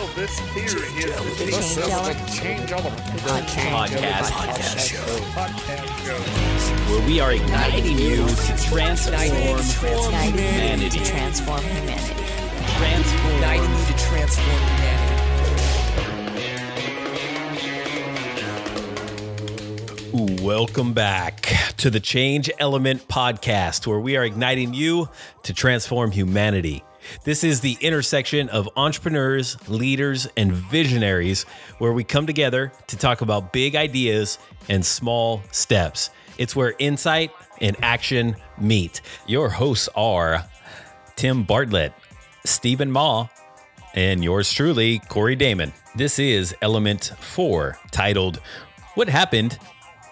Well, this here is the Change Element Change Element podcast. Podcast show. podcast show. where we are igniting you to transform Igniting you humanity. to transform humanity. Transform Igniting you to transform humanity. Welcome back to the Change Element podcast, where we are igniting you to transform humanity. This is the intersection of entrepreneurs, leaders, and visionaries where we come together to talk about big ideas and small steps. It's where insight and action meet. Your hosts are Tim Bartlett, Steven Ma, and yours truly, Cory Damon. This is Element 4, titled What Happened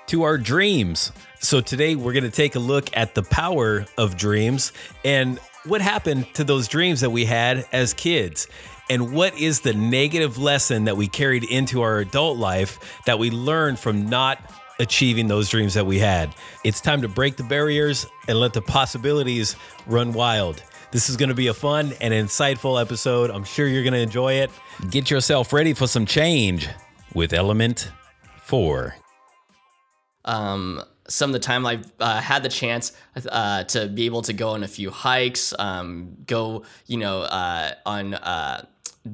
to Our Dreams. So today we're going to take a look at the power of dreams and what happened to those dreams that we had as kids. And what is the negative lesson that we carried into our adult life that we learned from not achieving those dreams that we had? It's time to break the barriers and let the possibilities run wild. This is going to be a fun and insightful episode. I'm sure you're going to enjoy it. Get yourself ready for some change with Element 4. um, some of the time I've uh, had the chance uh, to be able to go on a few hikes, um, go, you know, uh, on uh,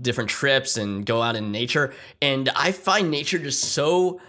different trips and go out in nature. And I find nature just so,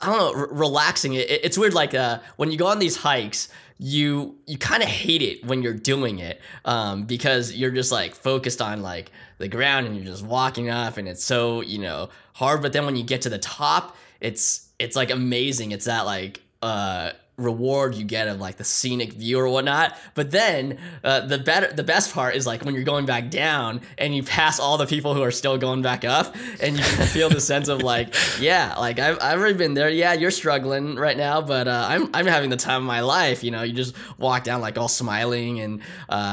I don't know, relaxing. It, it's weird. Like uh, when you go on these hikes, you you kind of hate it when you're doing it um, because you're just like focused on like the ground and you're just walking up and it's so you know hard. But then when you get to the top, it's it's like amazing. It's that like uh reward you get of like the scenic view or whatnot. But then uh, the better the best part is like when you're going back down and you pass all the people who are still going back up and you feel the sense of like, yeah, like I've, I've already been there. Yeah, you're struggling right now, but uh, I'm I'm having the time of my life. You know, you just walk down like all smiling and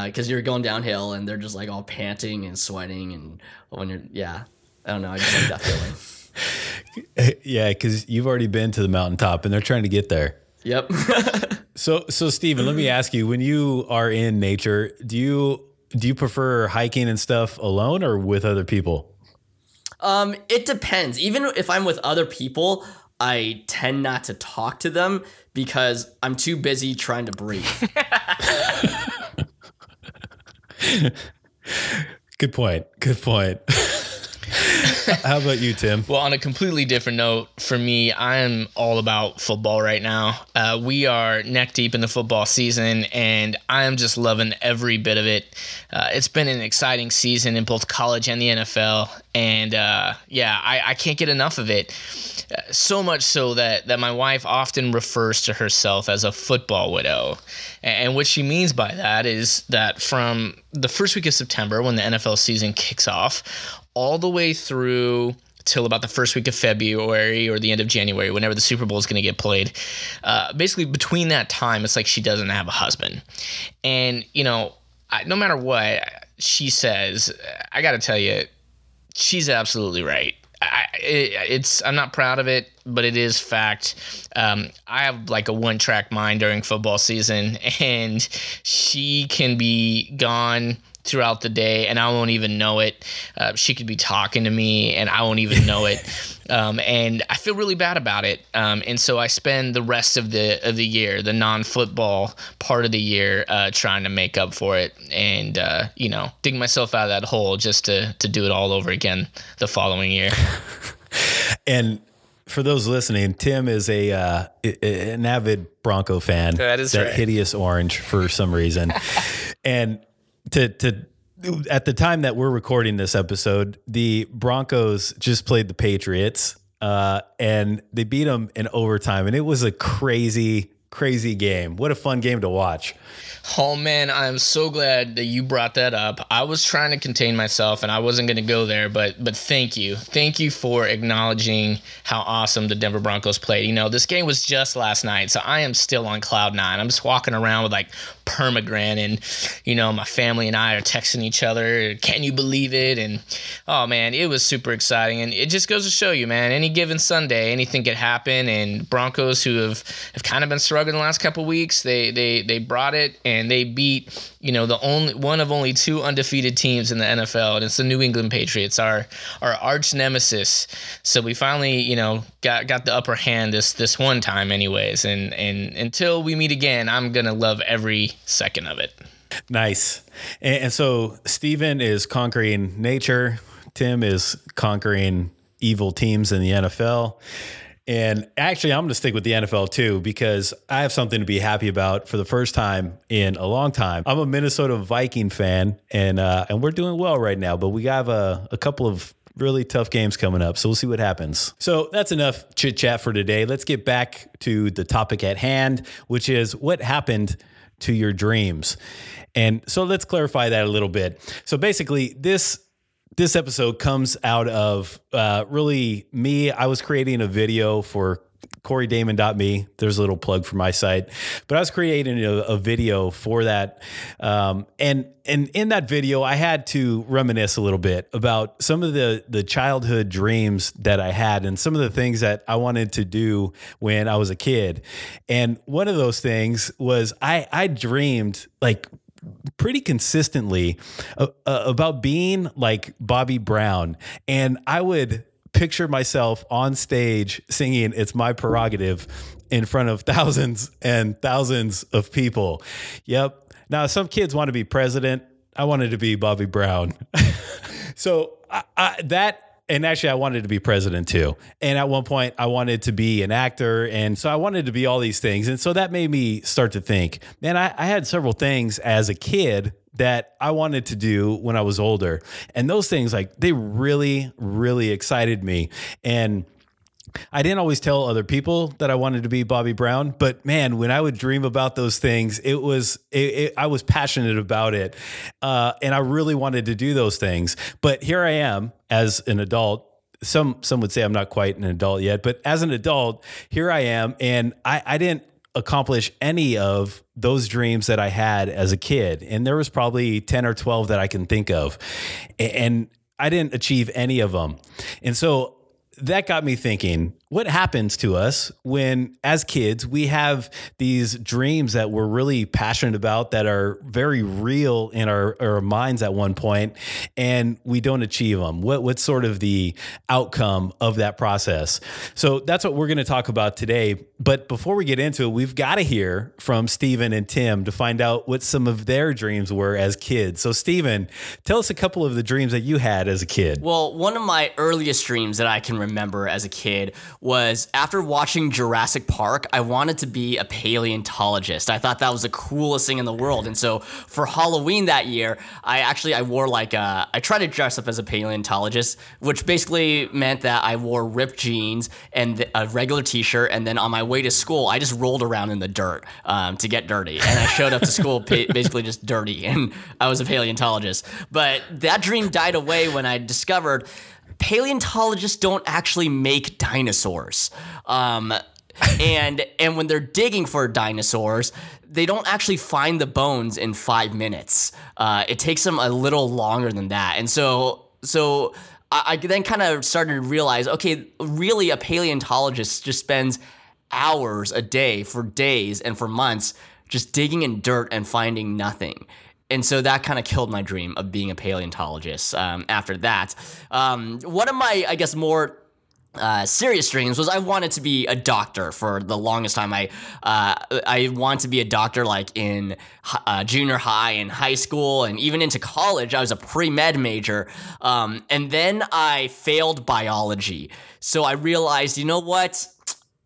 because you're going downhill and they're just like all panting and sweating and when you're yeah, I don't know, I just like that feeling. Yeah, because you've already been to the mountaintop and they're trying to get there. Yep. So, so Steven, let me ask you: When you are in nature, do you do you prefer hiking and stuff alone or with other people? Um, it depends. Even if I'm with other people, I tend not to talk to them because I'm too busy trying to breathe. Good point. Good point. How about you, Tim? Well, on a completely different note, for me, I am all about football right now. Uh, we are neck deep in the football season, and I am just loving every bit of it. Uh, it's been an exciting season in both college and the NFL, and uh, yeah, I, I can't get enough of it. Uh, so much so that that my wife often refers to herself as a football widow, and what she means by that is that from the first week of September, when the NFL season kicks off, all the way through till about the first week of February or the end of January, whenever the Super Bowl is going to get played. Uh, basically, between that time, it's like she doesn't have a husband. And, you know, I, no matter what she says, I got to tell you, she's absolutely right. I, it, it's I'm not proud of it, but it is fact. Um, I have like a one track mind during football season, and she can be gone throughout the day, and I won't even know it. Uh, she could be talking to me, and I won't even know it. Um, and I feel really bad about it. Um, and so I spend the rest of the of the year, the non football part of the year, uh, trying to make up for it, and uh, you know, dig myself out of that hole just to to do it all over again the following year. And for those listening, Tim is a uh, an avid Bronco fan. That is that right. hideous orange for some reason. and to to at the time that we're recording this episode, the Broncos just played the Patriots, uh, and they beat them in overtime, and it was a crazy, crazy game. What a fun game to watch! Oh man, I'm so glad that you brought that up. I was trying to contain myself and I wasn't going to go there, but but thank you. Thank you for acknowledging how awesome the Denver Broncos played. You know, this game was just last night, so I am still on cloud 9. I'm just walking around with like permagran, and you know my family and I are texting each other. Can you believe it? And oh man, it was super exciting, and it just goes to show you, man. Any given Sunday, anything could happen. And Broncos, who have have kind of been struggling the last couple weeks, they they they brought it and they beat you know the only one of only two undefeated teams in the NFL, and it's the New England Patriots, our our arch nemesis. So we finally you know got got the upper hand this this one time, anyways. And and until we meet again, I'm gonna love every second of it. Nice. And, and so Steven is conquering nature. Tim is conquering evil teams in the NFL. And actually, I'm going to stick with the NFL too because I have something to be happy about for the first time in a long time. I'm a Minnesota Viking fan, and uh, and we're doing well right now. But we have a, a couple of really tough games coming up, so we'll see what happens. So that's enough chit chat for today. Let's get back to the topic at hand, which is what happened to your dreams. And so let's clarify that a little bit. So basically, this this episode comes out of uh, really me. I was creating a video for CoryDamon.me. There's a little plug for my site, but I was creating a, a video for that, um, and and in that video, I had to reminisce a little bit about some of the the childhood dreams that I had, and some of the things that I wanted to do when I was a kid. And one of those things was I I dreamed like pretty consistently uh, uh, about being like Bobby Brown. And I would picture myself on stage singing It's My Prerogative in front of thousands and thousands of people. Yep. Now, some kids want to be president. I wanted to be Bobby Brown. so I, I, that and actually I wanted to be president too. And at one point I wanted to be an actor. And so I wanted to be all these things. And so that made me start to think, man, I, I had several things as a kid that I wanted to do when I was older. And those things like they really, really excited me. And I didn't always tell other people that I wanted to be Bobby Brown, but man, when I would dream about those things, it was it, it, I was passionate about it, uh, and I really wanted to do those things. But here I am as an adult. Some some would say I'm not quite an adult yet, but as an adult, here I am, and I, I didn't accomplish any of those dreams that I had as a kid, and there was probably ten or twelve that I can think of, and I didn't achieve any of them, and so that got me thinking what happens to us when as kids we have these dreams that we're really passionate about that are very real in our, our minds at one point and we don't achieve them what, what's sort of the outcome of that process? So that's what we're going to talk about today. But before we get into it we've got to hear from steven and tim to find out what some of their dreams were as kids. So steven tell us a couple of the dreams that you had as a kid. Well, one of my earliest dreams that I can remember as a kid was after watching Jurassic Park, I wanted to be a paleontologist. I thought that was the coolest thing in the world. And so for Halloween that year, I actually I wore like a, I tried to dress up as a paleontologist, which basically meant that I wore ripped jeans and a regular t-shirt and then on my way to school, I just rolled around in the dirt um, to get dirty. And I showed up to school basically just dirty and I was a paleontologist. But that dream died away when I discovered paleontologists don't actually make dinosaurs. Um, and and when they're digging for dinosaurs, they don't actually find the bones in five minutes. Uh, it takes them a little longer than that. And so so I, I then kind of started to realize, okay, really a paleontologist just spends hours a day for days and for months just digging in dirt and finding nothing and so that kind of killed my dream of being a paleontologist. Um, after that, um, one of my, I guess, more uh, serious dreams was I wanted to be a doctor for the longest time. I uh, I wanted to be a doctor like in uh, junior high and high school and even into college. I was a pre med major, um, and then I failed biology. So I realized, you know what?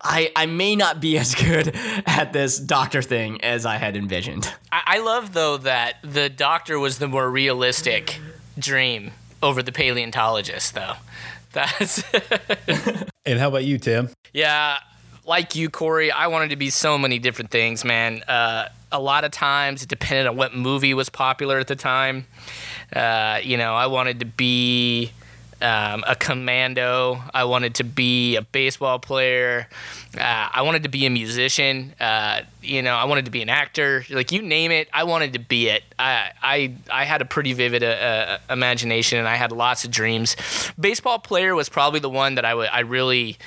I, I may not be as good at this doctor thing as I had envisioned. I, I love though that the doctor was the more realistic dream over the paleontologist, though. That's and how about you tim yeah, like you, Cory. I wanted to be so many different things, man. Uh, a lot of times it depended on what movie was popular at the time. Uh, you know, I wanted to be um, a commando. I wanted to be a baseball player. Uh, I wanted to be a musician. Uh, you know, I wanted to be an actor. Like you name it, I wanted to be it. I I, I had a pretty vivid uh, uh, imagination, and I had lots of dreams. Baseball player was probably the one that I would I really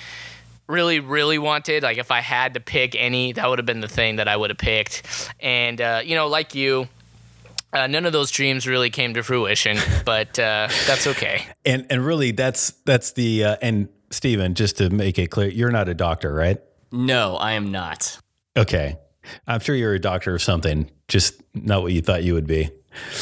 really, really wanted. Like if I had to pick any, that would have been the thing that I would have picked. And uh, you know, like you, uh, none of those dreams really came to fruition, but uh, that's okay. And and really, that's that's the uh, and Steven, just to make it clear, you're not a doctor, right? No, I am not. Okay, I'm sure you're a doctor of something, just not what you thought you would be.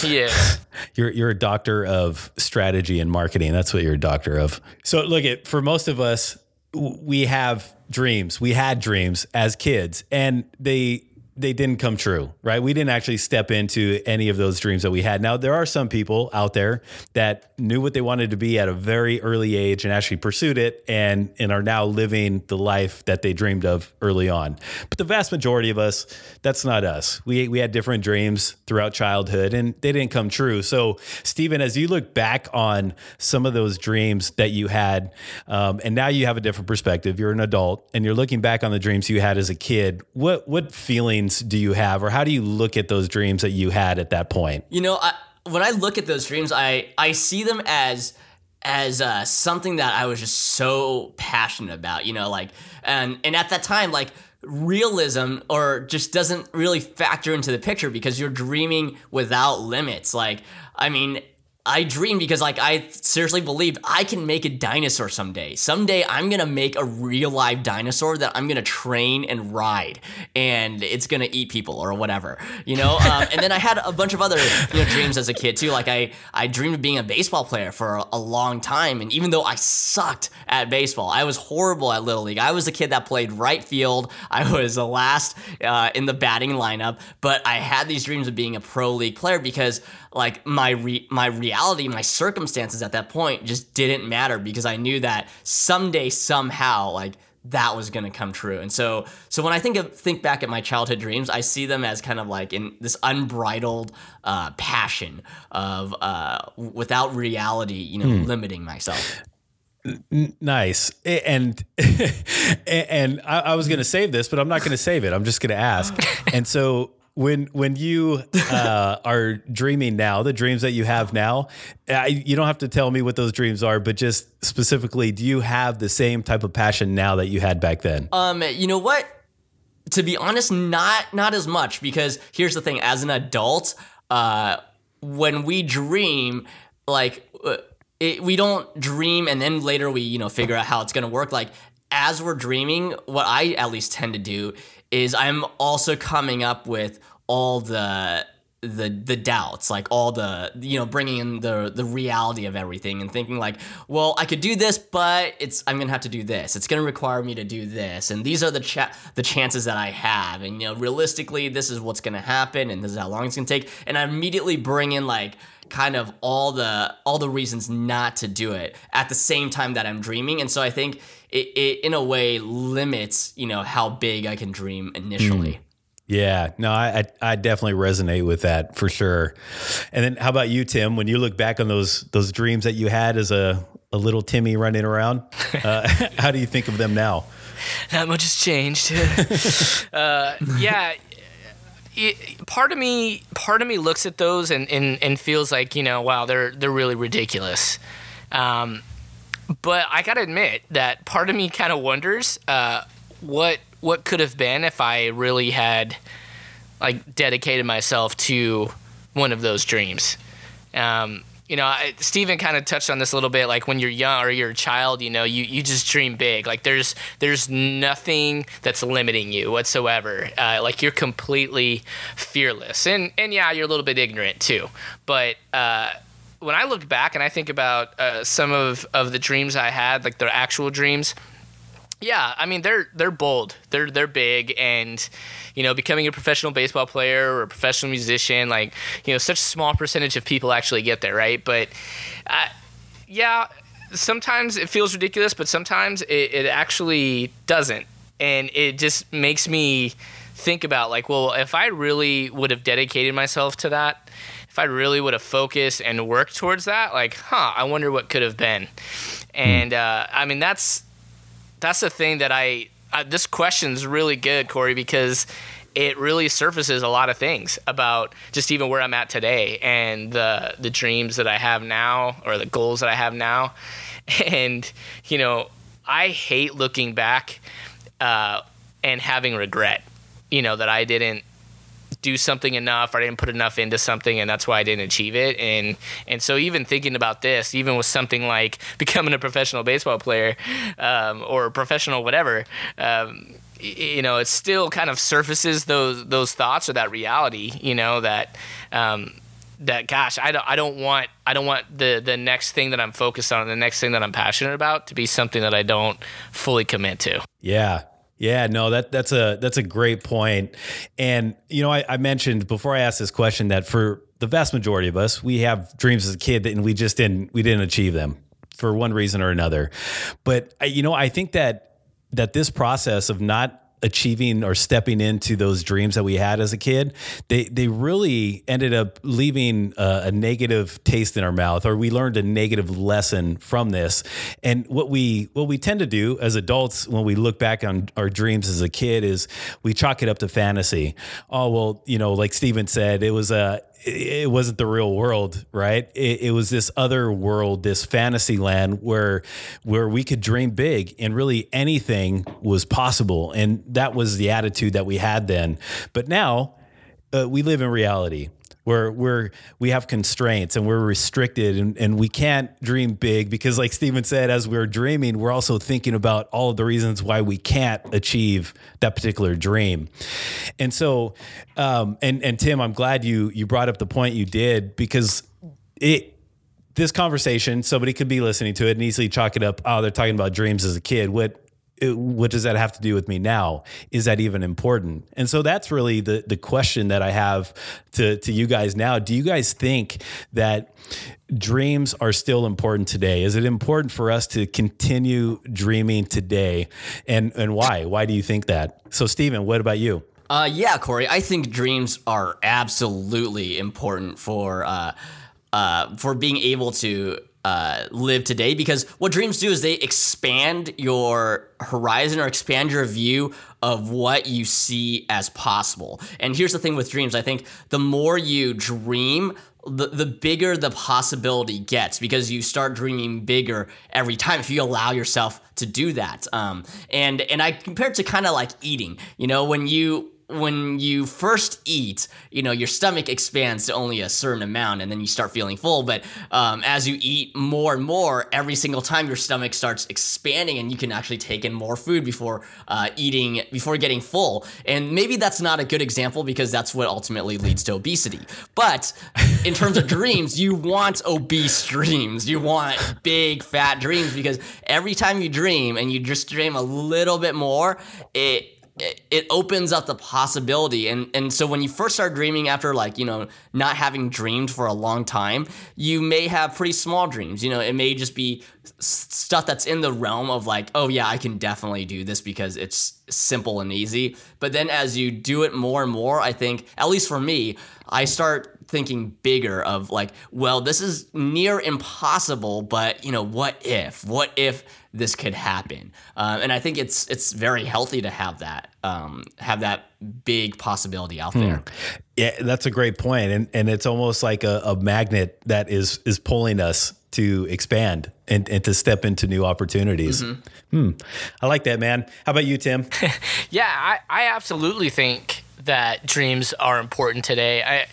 Yes. You're you're a doctor of strategy and marketing. That's what you're a doctor of. So look at for most of us, we have dreams. We had dreams as kids, and they they didn't come true, right? We didn't actually step into any of those dreams that we had. Now, there are some people out there that knew what they wanted to be at a very early age and actually pursued it and, and are now living the life that they dreamed of early on. But the vast majority of us, that's not us. We, we had different dreams throughout childhood and they didn't come true. So, Steven, as you look back on some of those dreams that you had, um, and now you have a different perspective, you're an adult and you're looking back on the dreams you had as a kid, what, what feelings do you have or how do you look at those dreams that you had at that point? You know, I, when I look at those dreams, I I see them as as uh, something that I was just so passionate about. You know, like and and at that time, like realism or just doesn't really factor into the picture because you're dreaming without limits. Like, I mean. I dream because like I seriously believe I can make a dinosaur someday. Someday I'm gonna make a real live dinosaur that I'm gonna train and ride, and it's gonna eat people or whatever, you know. Um, and then I had a bunch of other you know dreams as a kid too. Like I I dreamed of being a baseball player for a, a long time, and even though I sucked at baseball, I was horrible at little league. I was a kid that played right field. I was the last uh, in the batting lineup, but I had these dreams of being a pro league player because like my re- my reality, my circumstances at that point just didn't matter because I knew that someday somehow like that was going to come true. And so so when I think of think back at my childhood dreams, I see them as kind of like in this unbridled uh, passion of uh, without reality, you know, limiting myself. Nice. And and I, I was going to save this, but I'm not going to save it. I'm just going to ask. And so when when you uh, are dreaming now, the dreams that you have now, I, you don't have to tell me what those dreams are, but just specifically, do you have the same type of passion now that you had back then? Um, you know what? To be honest, not not as much because here's the thing: as an adult, uh, when we dream, like uh, it, we don't dream and then later we you know figure out how it's gonna work. Like as we're dreaming, what I at least tend to do is I'm also coming up with all the the the doubts like all the you know bringing in the the reality of everything and thinking like well I could do this but it's I'm gonna have to do this. It's gonna require me to do this. And these are the cha- the chances that I have. And you know realistically this is what's gonna happen and this is how long it's gonna take. And I immediately bring in like kind of all the all the reasons not to do it at the same time that I'm dreaming. And so I think it, it in a way limits you know how big I can dream initially mm. Yeah, no, I, I definitely resonate with that for sure. And then how about you, Tim? When you look back on those those dreams that you had as a a little Timmy running around, uh, how do you think of them now? Not much has changed. uh, yeah. It, part of me, part of me looks at those and, and, and feels like you know, wow, they're they're really ridiculous. Um, but I gotta admit that part of me kind of wonders uh, what what could have been if I really had like dedicated myself to one of those dreams. Um, you know, I, Steven kind of touched on this a little bit. Like when you're young or you're a child, you know, you, you just dream big. Like there's there's nothing that's limiting you whatsoever. Uh, like you're completely fearless, and and yeah, you're a little bit ignorant too. But uh, when I look back and I think about uh, some of of the dreams I had, like the actual dreams, yeah, I mean they're they're bold. They're they're big and you know, becoming a professional baseball player or a professional musician, like, you know, such a small percentage of people actually get there, right? But uh, yeah, sometimes it feels ridiculous, but sometimes it, it actually doesn't. And it just makes me think about like, well, if I really would have dedicated myself to that, if I really would have focused and worked towards that, like, huh, I wonder what could have been. And uh, I mean, that's that's the thing that I, I this question's really good, Cory, because it really surfaces a lot of things about just even where I'm at today and the the dreams that I have now or the goals that I have now. And you know, I hate looking back uh, and having regret. You know that I didn't do something enough or I didn't put enough into something and that's why I didn't achieve it and and so even thinking about this even with something like becoming a professional baseball player um, or professional whatever um, you know it still kind of surfaces those those thoughts or that reality you know that um, that gosh I don't I don't want I don't want the the next thing that I'm focused on the next thing that I'm passionate about to be something that I don't fully commit to Yeah. Yeah, no, that that's a that's a great point. And you know, I, I mentioned before I asked this question that for the vast majority of us, we have dreams as a kid and we just didn't we didn't achieve them for one reason or another. But you know, I think that that this process of not achieving or stepping into those dreams that we had as a kid, they they really ended up leaving a, a negative taste in our mouth, or we learned a negative lesson from this. And what we what we tend to do as adults when we look back on our dreams as a kid is we chalk it up to fantasy. Oh well, you know, like Steven said, it was a it wasn't the real world, right? It, it was this other world, this fantasy land where where we could dream big and really anything was possible, and that was the attitude that we had then. But now uh, we live in reality where we're we have constraints and we're restricted and, and we can't dream big because like Steven said as we're dreaming we're also thinking about all of the reasons why we can't achieve that particular dream. And so um, and and Tim I'm glad you you brought up the point you did because it this conversation somebody could be listening to it and easily chalk it up oh they're talking about dreams as a kid. What what does that have to do with me now? Is that even important? And so that's really the the question that I have to to you guys now. Do you guys think that dreams are still important today? Is it important for us to continue dreaming today? And and why? Why do you think that? So Steven, what about you? Uh, yeah, Cory, I think dreams are absolutely important for uh, uh, for being able to uh, live today because what dreams do is they expand your horizon or expand your view of what you see as possible. And here's the thing with dreams I think the more you dream, the, the bigger the possibility gets because you start dreaming bigger every time if you allow yourself to do that. Um, and and I compare it to kind of like eating. You know, when you when you first eat, you know, your stomach expands to only a certain amount and then you start feeling full. But um, as you eat more and more, every single time your stomach starts expanding and you can actually take in more food before uh, eating, before getting full. And maybe that's not a good example because that's what ultimately leads to obesity. But in terms of dreams, you want obese dreams. You want big, fat dreams because every time you dream and you just dream a little bit more, it it, opens up the possibility. And and so when you first start dreaming after like you know not having dreamed for a long time you may have pretty small dreams. You know it may just be stuff that's in the realm of like oh yeah i can definitely do this because it's simple and easy. But then as you do it more and more i think at least for me i start thinking bigger of like well this is near impossible but you know what if? What if this could happen um, and i think it's it's very healthy to have that um, have that big possibility out there Yeah, that's a great point, and and it's almost like a, a magnet that is is pulling us to expand and, and to step into new opportunities. Hmm. I like that, man. How about you, Tim? Yeah, I, I absolutely think that dreams are important today. I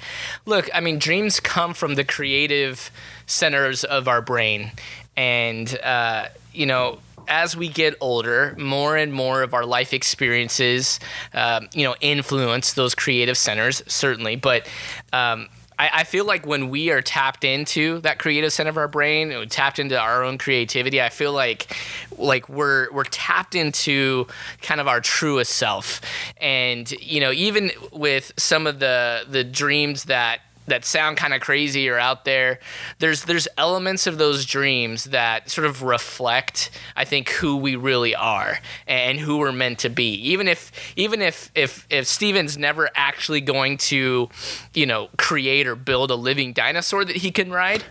look, I mean, dreams come from the creative centers of our brain, and uh, you know. As we get older, more and more of our life experiences, um, you know, influence those creative centers, certainly. But um, I, I feel like when we are tapped into that creative center of our brain, tapped into our own creativity, I feel like like we're we're tapped into kind of our truest self. And you know, even with some of the the dreams that that sound kind of crazy or out there. There's there's elements of those dreams that sort of reflect, I think, who we really are and who we're meant to be. Even if even if if if Steven's never actually going to, you know, create or build a living dinosaur that he can ride,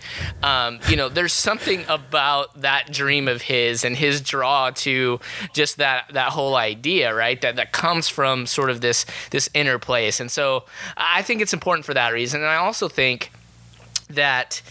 um, you know, there's something about that dream of his and his draw to just that that whole idea, right? That that comes from sort of this this inner place. And so I think it's important for that reason. And I also think that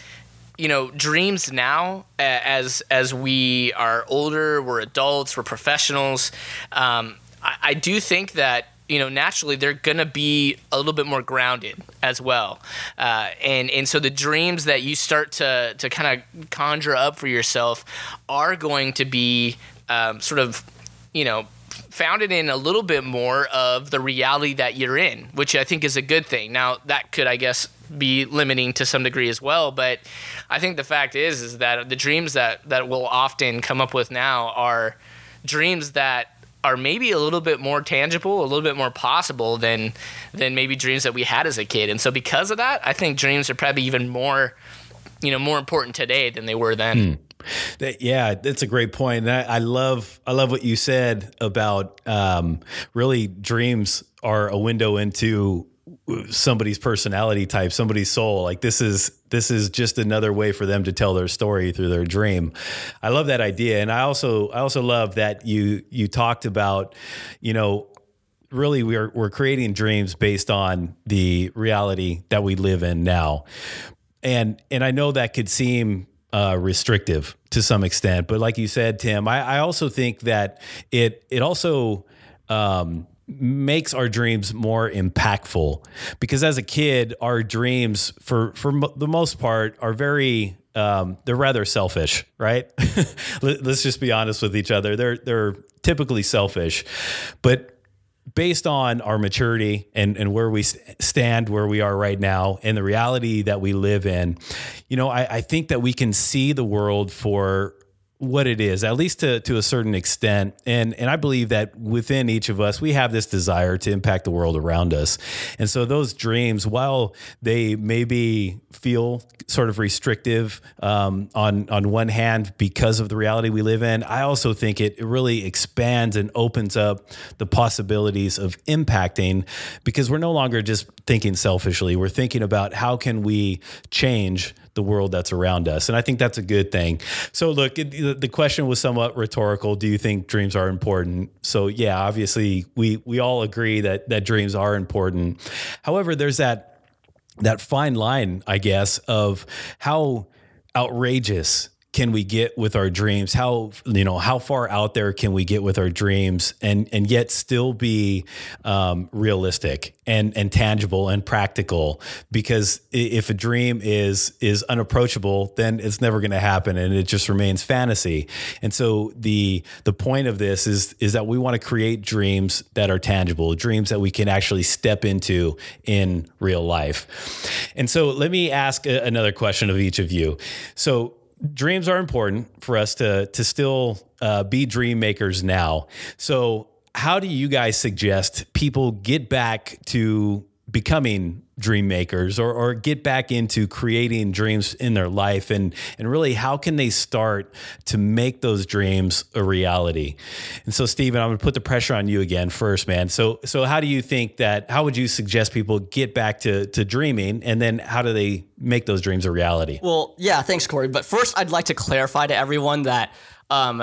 you know dreams now as as we are older we're adults we're professionals um, I, I do think that you know naturally they're gonna be a little bit more grounded as well uh, and and so the dreams that you start to to kind of conjure up for yourself are going to be um, sort of you know founded in a little bit more of the reality that you're in, which I think is a good thing. Now that could, I guess, be limiting to some degree as well, but I think the fact is is that the dreams that that we'll often come up with now are dreams that are maybe a little bit more tangible, a little bit more possible than than maybe dreams that we had as a kid. And so because of that, I think dreams are probably even more you know more important today than they were then. That, yeah, that's a great point. And I, I love I love what you said about um, really dreams are a window into somebody's personality type, somebody's soul. Like this is this is just another way for them to tell their story through their dream. I love that idea, and I also I also love that you you talked about, you know, really we're we're creating dreams based on the reality that we live in now. And and I know that could seem uh, restrictive to some extent, but like you said, Tim, I, I also think that it it also um, makes our dreams more impactful because as a kid, our dreams for for mo- the most part are very um, they're rather selfish, right? Let- Let's just be honest with each other. They're they're typically selfish, but based on our maturity and, and where we stand, where we are right now, and the reality that we live in, you know, I, I think that we can see the world for what it is, at least to, to a certain extent. And, and I believe that within each of us, we have this desire to impact the world around us. And so those dreams, while they maybe feel sort of restrictive um, on, on one hand because of the reality we live in, I also think it, it really expands and opens up the possibilities of impacting because we're no longer just thinking selfishly. We're thinking about how can we change the world that's around us. And I think that's a good thing. So, look, it, the question was somewhat rhetorical. Do you think dreams are important? So, yeah, obviously, we we all agree that that dreams are important. However, there's that that fine line, I guess, of how outrageous can we get with our dreams? How you know how far out there can we get with our dreams and and yet still be um, realistic and and tangible and practical? Because if a dream is is unapproachable then it's never going to happen and it just remains fantasy. And so the the point of this is is that we want to create dreams that are tangible dreams that we can actually step into in real life. And so let me ask another question of each of you. So dreams are important for us to to still uh, be dream makers now. So, how do you guys suggest people get back to becoming dream makers or, or get back into creating dreams in their life and and really how can they start to make those dreams a reality? And so Steven I'm to put the pressure on you again first man. So so how do you think that how would you suggest people get back to to dreaming? And then how do they make those dreams a reality? Well, yeah, thanks, Cory. But first, I'd like to clarify to everyone that um,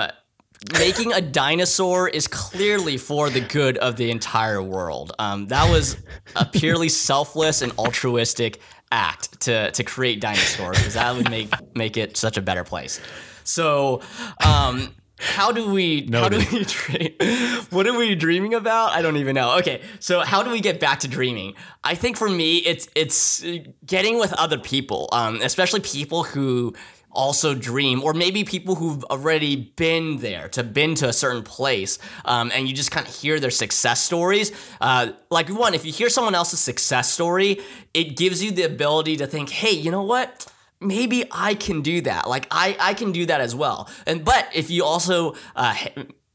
making a dinosaur is clearly for the good of the entire world. Um, that was a purely selfless and altruistic act to to create dinosaurs because that would make make it such a better place. So. Um, how do we how do we dream? What are we dreaming about? I don't even know. Okay, so how do we get back to dreaming? I think for me, it's it's getting with other people, um, especially people who also dream, or maybe people who've already been there, to been to a certain place, um, and you just kind of hear their success stories. Uh, like one, if you hear someone else's success story, it gives you the ability to think, hey, you know what? maybe I can do that. Like I, I can do that as well. And but if you also uh,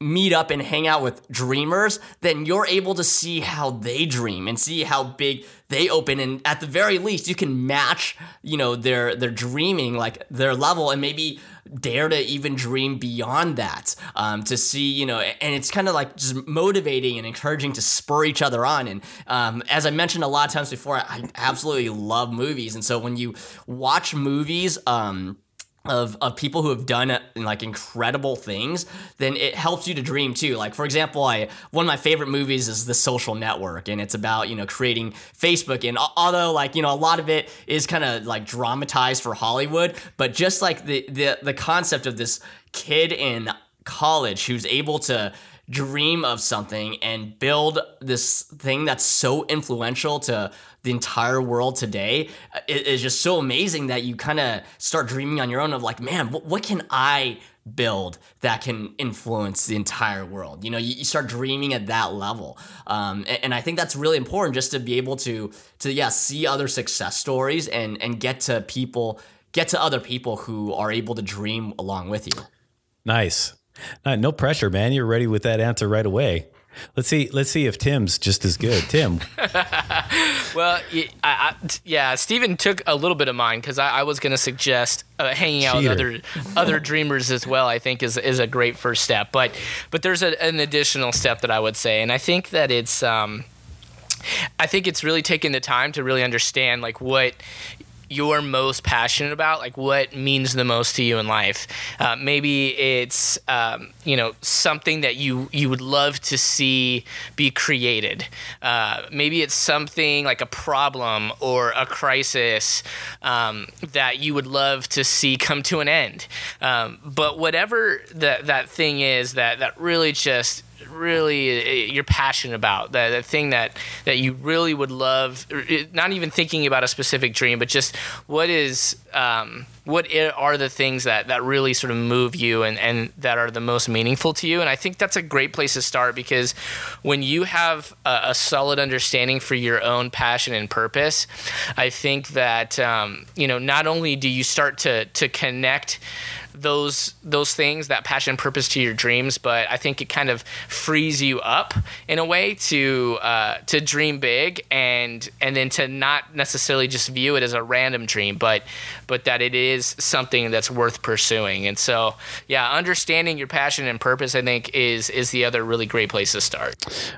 meet up and hang out with dreamers, then you're able to see how they dream and see how big they open. And at the very least you can match, you know, their their dreaming like their level and maybe dare to even dream beyond that um, to see you know and it's kind of like just motivating and encouraging to spur each other on. And um, as i mentioned a lot of times before i absolutely love movies. And so when you watch movies um, of, of people who have done uh, like incredible things, then it helps you to dream too. Like for example, I one of my favorite movies is The Social Network, and it's about you know creating Facebook. And although like you know a lot of it is kind of like dramatized for Hollywood, but just like the the the concept of this kid in college who's able to dream of something and build this thing that's so influential to the entire world today it is just so amazing that you kind of start dreaming on your own of like man what, what can i build that can influence the entire world? You know you, you start dreaming at that level. Um, and, and i think that's really important just to be able to to yeah see other success stories and and get to people get to other people who are able to dream along with you. Nice. No, no pressure, man. You're ready with that answer right away. Let's see. Let's see if Tim's just as good. Tim, Well, y- I, yeah, Steven took a little bit of mine because I, I was going to suggest uh, hanging out with other other dreamers as well. I think is is a great first step, but but there's a, an additional step that I would say, and I think that it's um, I think it's really taking the time to really understand like what you're most passionate about, like what means the most to you in life. Uh, maybe it's um, you know something that you you would love to see be created. Uh, maybe it's something like a problem or a crisis um, that you would love to see come to an end. Um, but whatever that that thing is that that really just really uh, you're passionate about that, that thing that that you really would love uh, not even thinking about a specific dream but just what is um, what are the things that that really sort of move you and and that are the most meaningful to you? And i think that's a great place to start because when you have a, a solid understanding for your own passion and purpose i think that um, you know not only do you start to to connect those those things that passion purpose to your dreams but i think it kind of frees you up in a way to uh, to dream big and and then to not necessarily just view it as a random dream but but that it is something that's worth pursuing and so yeah understanding your passion and purpose i think is is the other really great place to start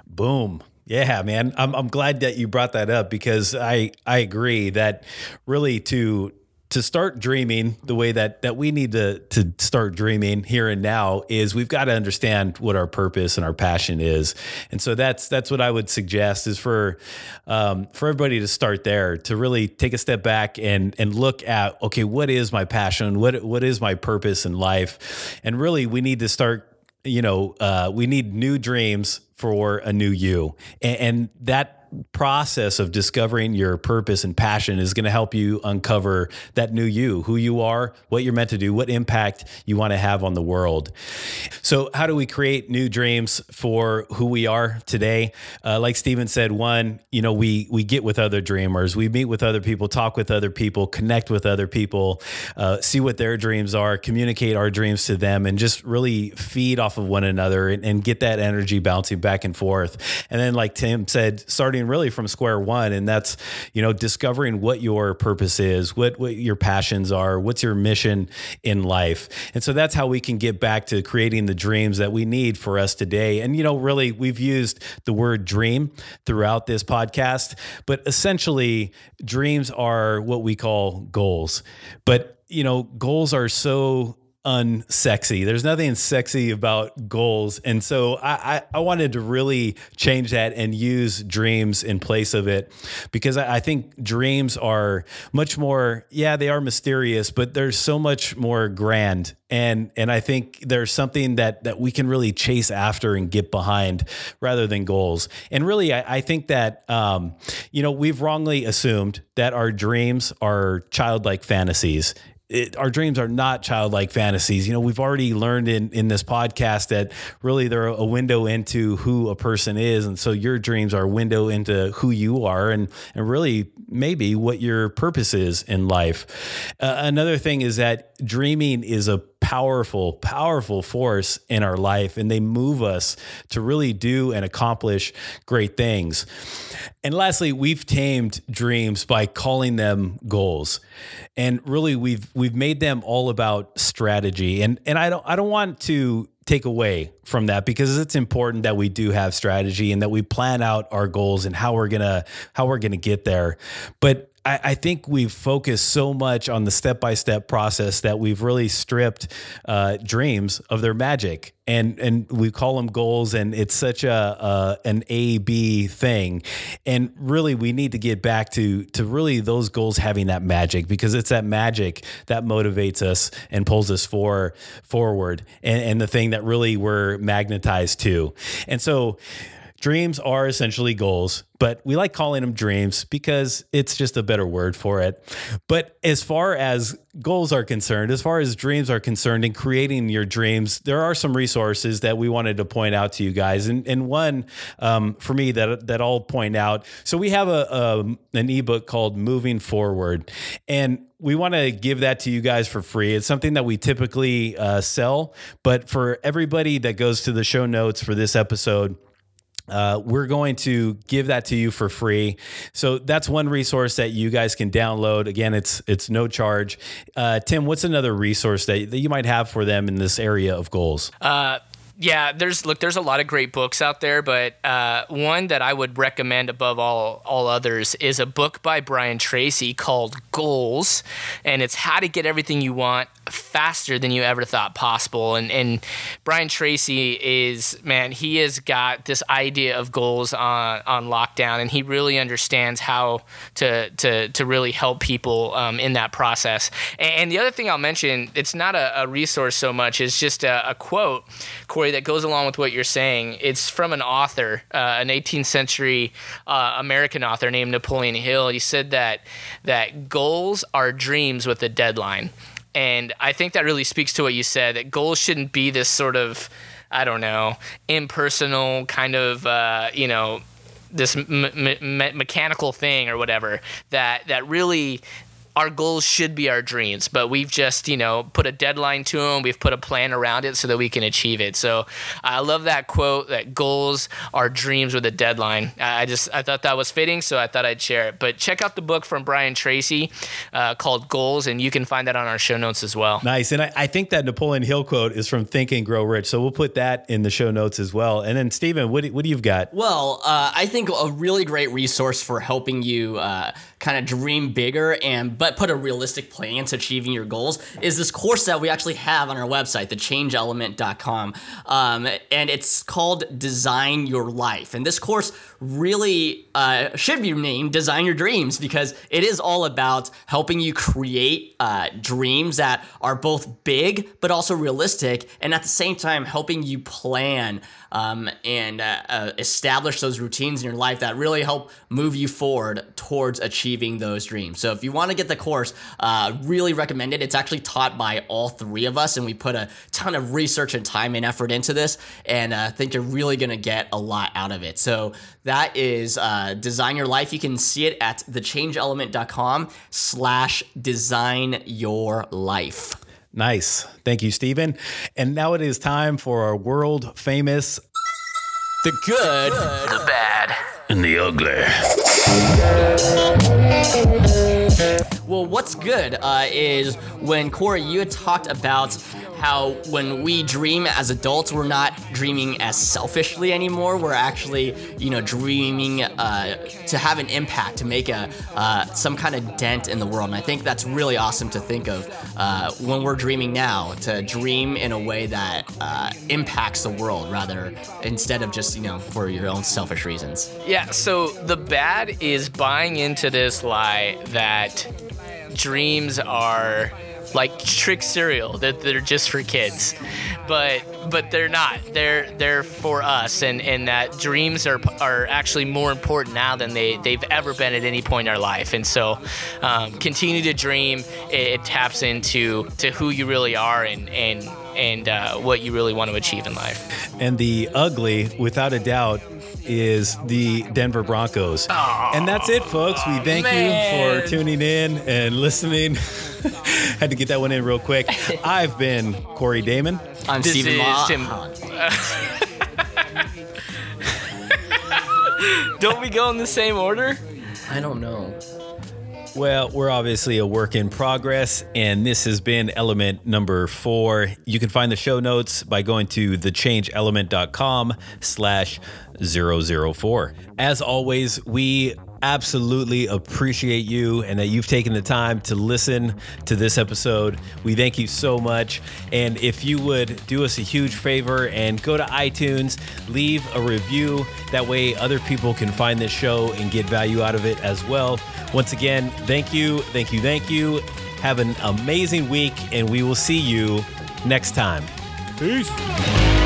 boom. Yeah, man. I'm I'm glad that you brought that up because I I agree that really to to start dreaming the way that that we need to to start dreaming here and now is we've got to understand what our purpose and our passion is, and so that's that's what I would suggest is for um, for everybody to start there to really take a step back and and look at okay what is my passion? What what is my purpose in life, and really we need to start you know, uh, we need new dreams for a new you. And, and that process of discovering your purpose and passion is going to help you uncover that new you, who you are, what you're meant to do, what impact you want to have on the world. So, how do we create new dreams for who we are today? Uh, like Steven said, one, you know, we we get with other dreamers, we meet with other people, talk with other people, connect with other people, uh, see what their dreams are, communicate our dreams to them, and just really feed off of one another and, and get that energy bouncing back and forth. And then, like Tim said, starting really from square one, and that's you know discovering what your purpose is, what what your passions are, what's your mission in life, and so that's how we can get back to creating the dreams that we need for us today. And you know, really, we've used the word dream throughout this podcast, but essentially, dreams are what we call goals. But you know, goals are so unsexy. There's nothing sexy about goals. And so I, I, I wanted to really change that and use dreams in place of it because I, I think dreams are much more, yeah, they are mysterious, but there's so much more grand. And and I think there's something that that we can really chase after and get behind rather than goals. And really, I, I think that um, you know we've wrongly assumed that our dreams are childlike fantasies it, our dreams are not childlike fantasies. You know, we've already learned in in this podcast that really they're a window into who a person is, and so your dreams are a window into who you are, and and really maybe what your purpose is in life. Uh, another thing is that dreaming is a powerful, powerful force in our life, and they move us to really do and accomplish great things. And lastly, we've tamed dreams by calling them goals. And really we've we've made them all about strategy. And and I don't I don't want to take away from that because it's important that we do have strategy and that we plan out our goals and how we're gonna how we're gonna get there. But I, I think we've focused so much on the step by step process that we've really stripped uh, dreams of their magic. And and we call them goals, and it's such a, a an A B thing. And really, we need to get back to to really those goals having that magic because it's that magic that motivates us and pulls us for forward, and, and the thing that really we're magnetized to. And so dreams are essentially goals, but we like calling them dreams because it's just a better word for it. But as far as goals are concerned, as far as dreams are concerned, in creating your dreams, there are some resources that we wanted to point out to you guys. And, and one um, for me that, that I'll point out. So we have a, a an ebook called Moving Forward. And we want to give that to you guys for free. It's something that we typically uh, sell, but for everybody that goes to the show notes for this episode, uh, we're going to give that to you for free. So that's one resource that you guys can download. Again, it's it's no charge. Uh, Tim, what's another resource that, that you might have for them in this area of goals? Uh, yeah, there's look, there's a lot of great books out there, but uh, one that I would recommend above all all others is a book by Brian Tracy called Goals, and it's how to get everything you want faster than you ever thought possible. And and Brian Tracy is man, he has got this idea of goals on on lockdown, and he really understands how to to to really help people um, in that process. And the other thing I'll mention, it's not a, a resource so much, it's just a, a quote. Cory, that goes along with what you're saying. It's from an author, uh, an 18th century uh, American author named Napoleon Hill. He said that that goals are dreams with a deadline, and I think that really speaks to what you said. That goals shouldn't be this sort of I don't know impersonal kind of uh, you know this me- me- mechanical thing or whatever that that really our goals should be our dreams, but we've just, you know, put a deadline to them. We've put a plan around it so that we can achieve it. So I love that quote that goals are dreams with a deadline. I just, I thought that was fitting, so I thought I'd share it. But check out the book from Brian Tracy uh, called Goals, and you can find that on our show notes as well. Nice. And I, I, think that Napoleon Hill quote is from Think and Grow Rich. So we'll put that in the show notes as well. And then, Steven, what, do, what do you've got? Well, uh, I think a really great resource for helping you uh, kind of dream bigger and, but put a realistic plan to achieving your goals is this course that we actually have on our website, thechangeelement.com. Um, and it's called Design Your Life. And this course really uh, should be named Design Your Dreams because it is all about helping you create uh, dreams that are both big but also realistic, and at the same time, helping you plan um, and uh, uh, establish those routines in your life that really help move you forward towards achieving those dreams. So if you want to get the course, uh, really recommend it. It's actually taught by all three of us, and we put a ton of research and time and effort into this, and I uh, think you're really going to get a lot out of it. So that is uh, Design Your Life. You can see it at thechangeelement.com slash design your life. Nice. Thank you, Steven. And now it is time for our world famous The Good, the Bad, and the Ugly. Well, what's good uh, is when Cory, you had talked about how when we dream as adults, we're not dreaming as selfishly anymore. We're actually, you know, dreaming uh, to have an impact, to make a uh, some kind of dent in the world. And I think that's really awesome to think of uh, when we're dreaming now. To dream in a way that uh, impacts the world, rather instead of just you know for your own selfish reasons. Yeah. So the bad is buying into this lie that dreams are like Trix cereal that they're just for kids but but they're not they're they're for us and and that dreams are are actually more important now than they they've ever been at any point in our life and so um, continue to dream it, it, taps into to who you really are and and and uh, what you really want to achieve in life and the ugly without a doubt is the Denver Broncos. and that's it, folks. We thank man. you for tuning in and listening. Had to get that one in real quick. I've been Cory Damon. I'm This Steven is Ma. Tim. Don't we go in the same order? I don't know. Well, we're obviously a work in progress, and this has been element number four. You can find the show notes by going to thechangeelement.com slash 004. As always, we absolutely appreciate you and that you've taken the time to listen to this episode. We thank you so much. And if you would do us a huge favor and go to iTunes, leave a review. That way, other people can find this show and get value out of it as well. Once again, thank you, thank you, thank you. Have an amazing week, and we will see you next time. Peace.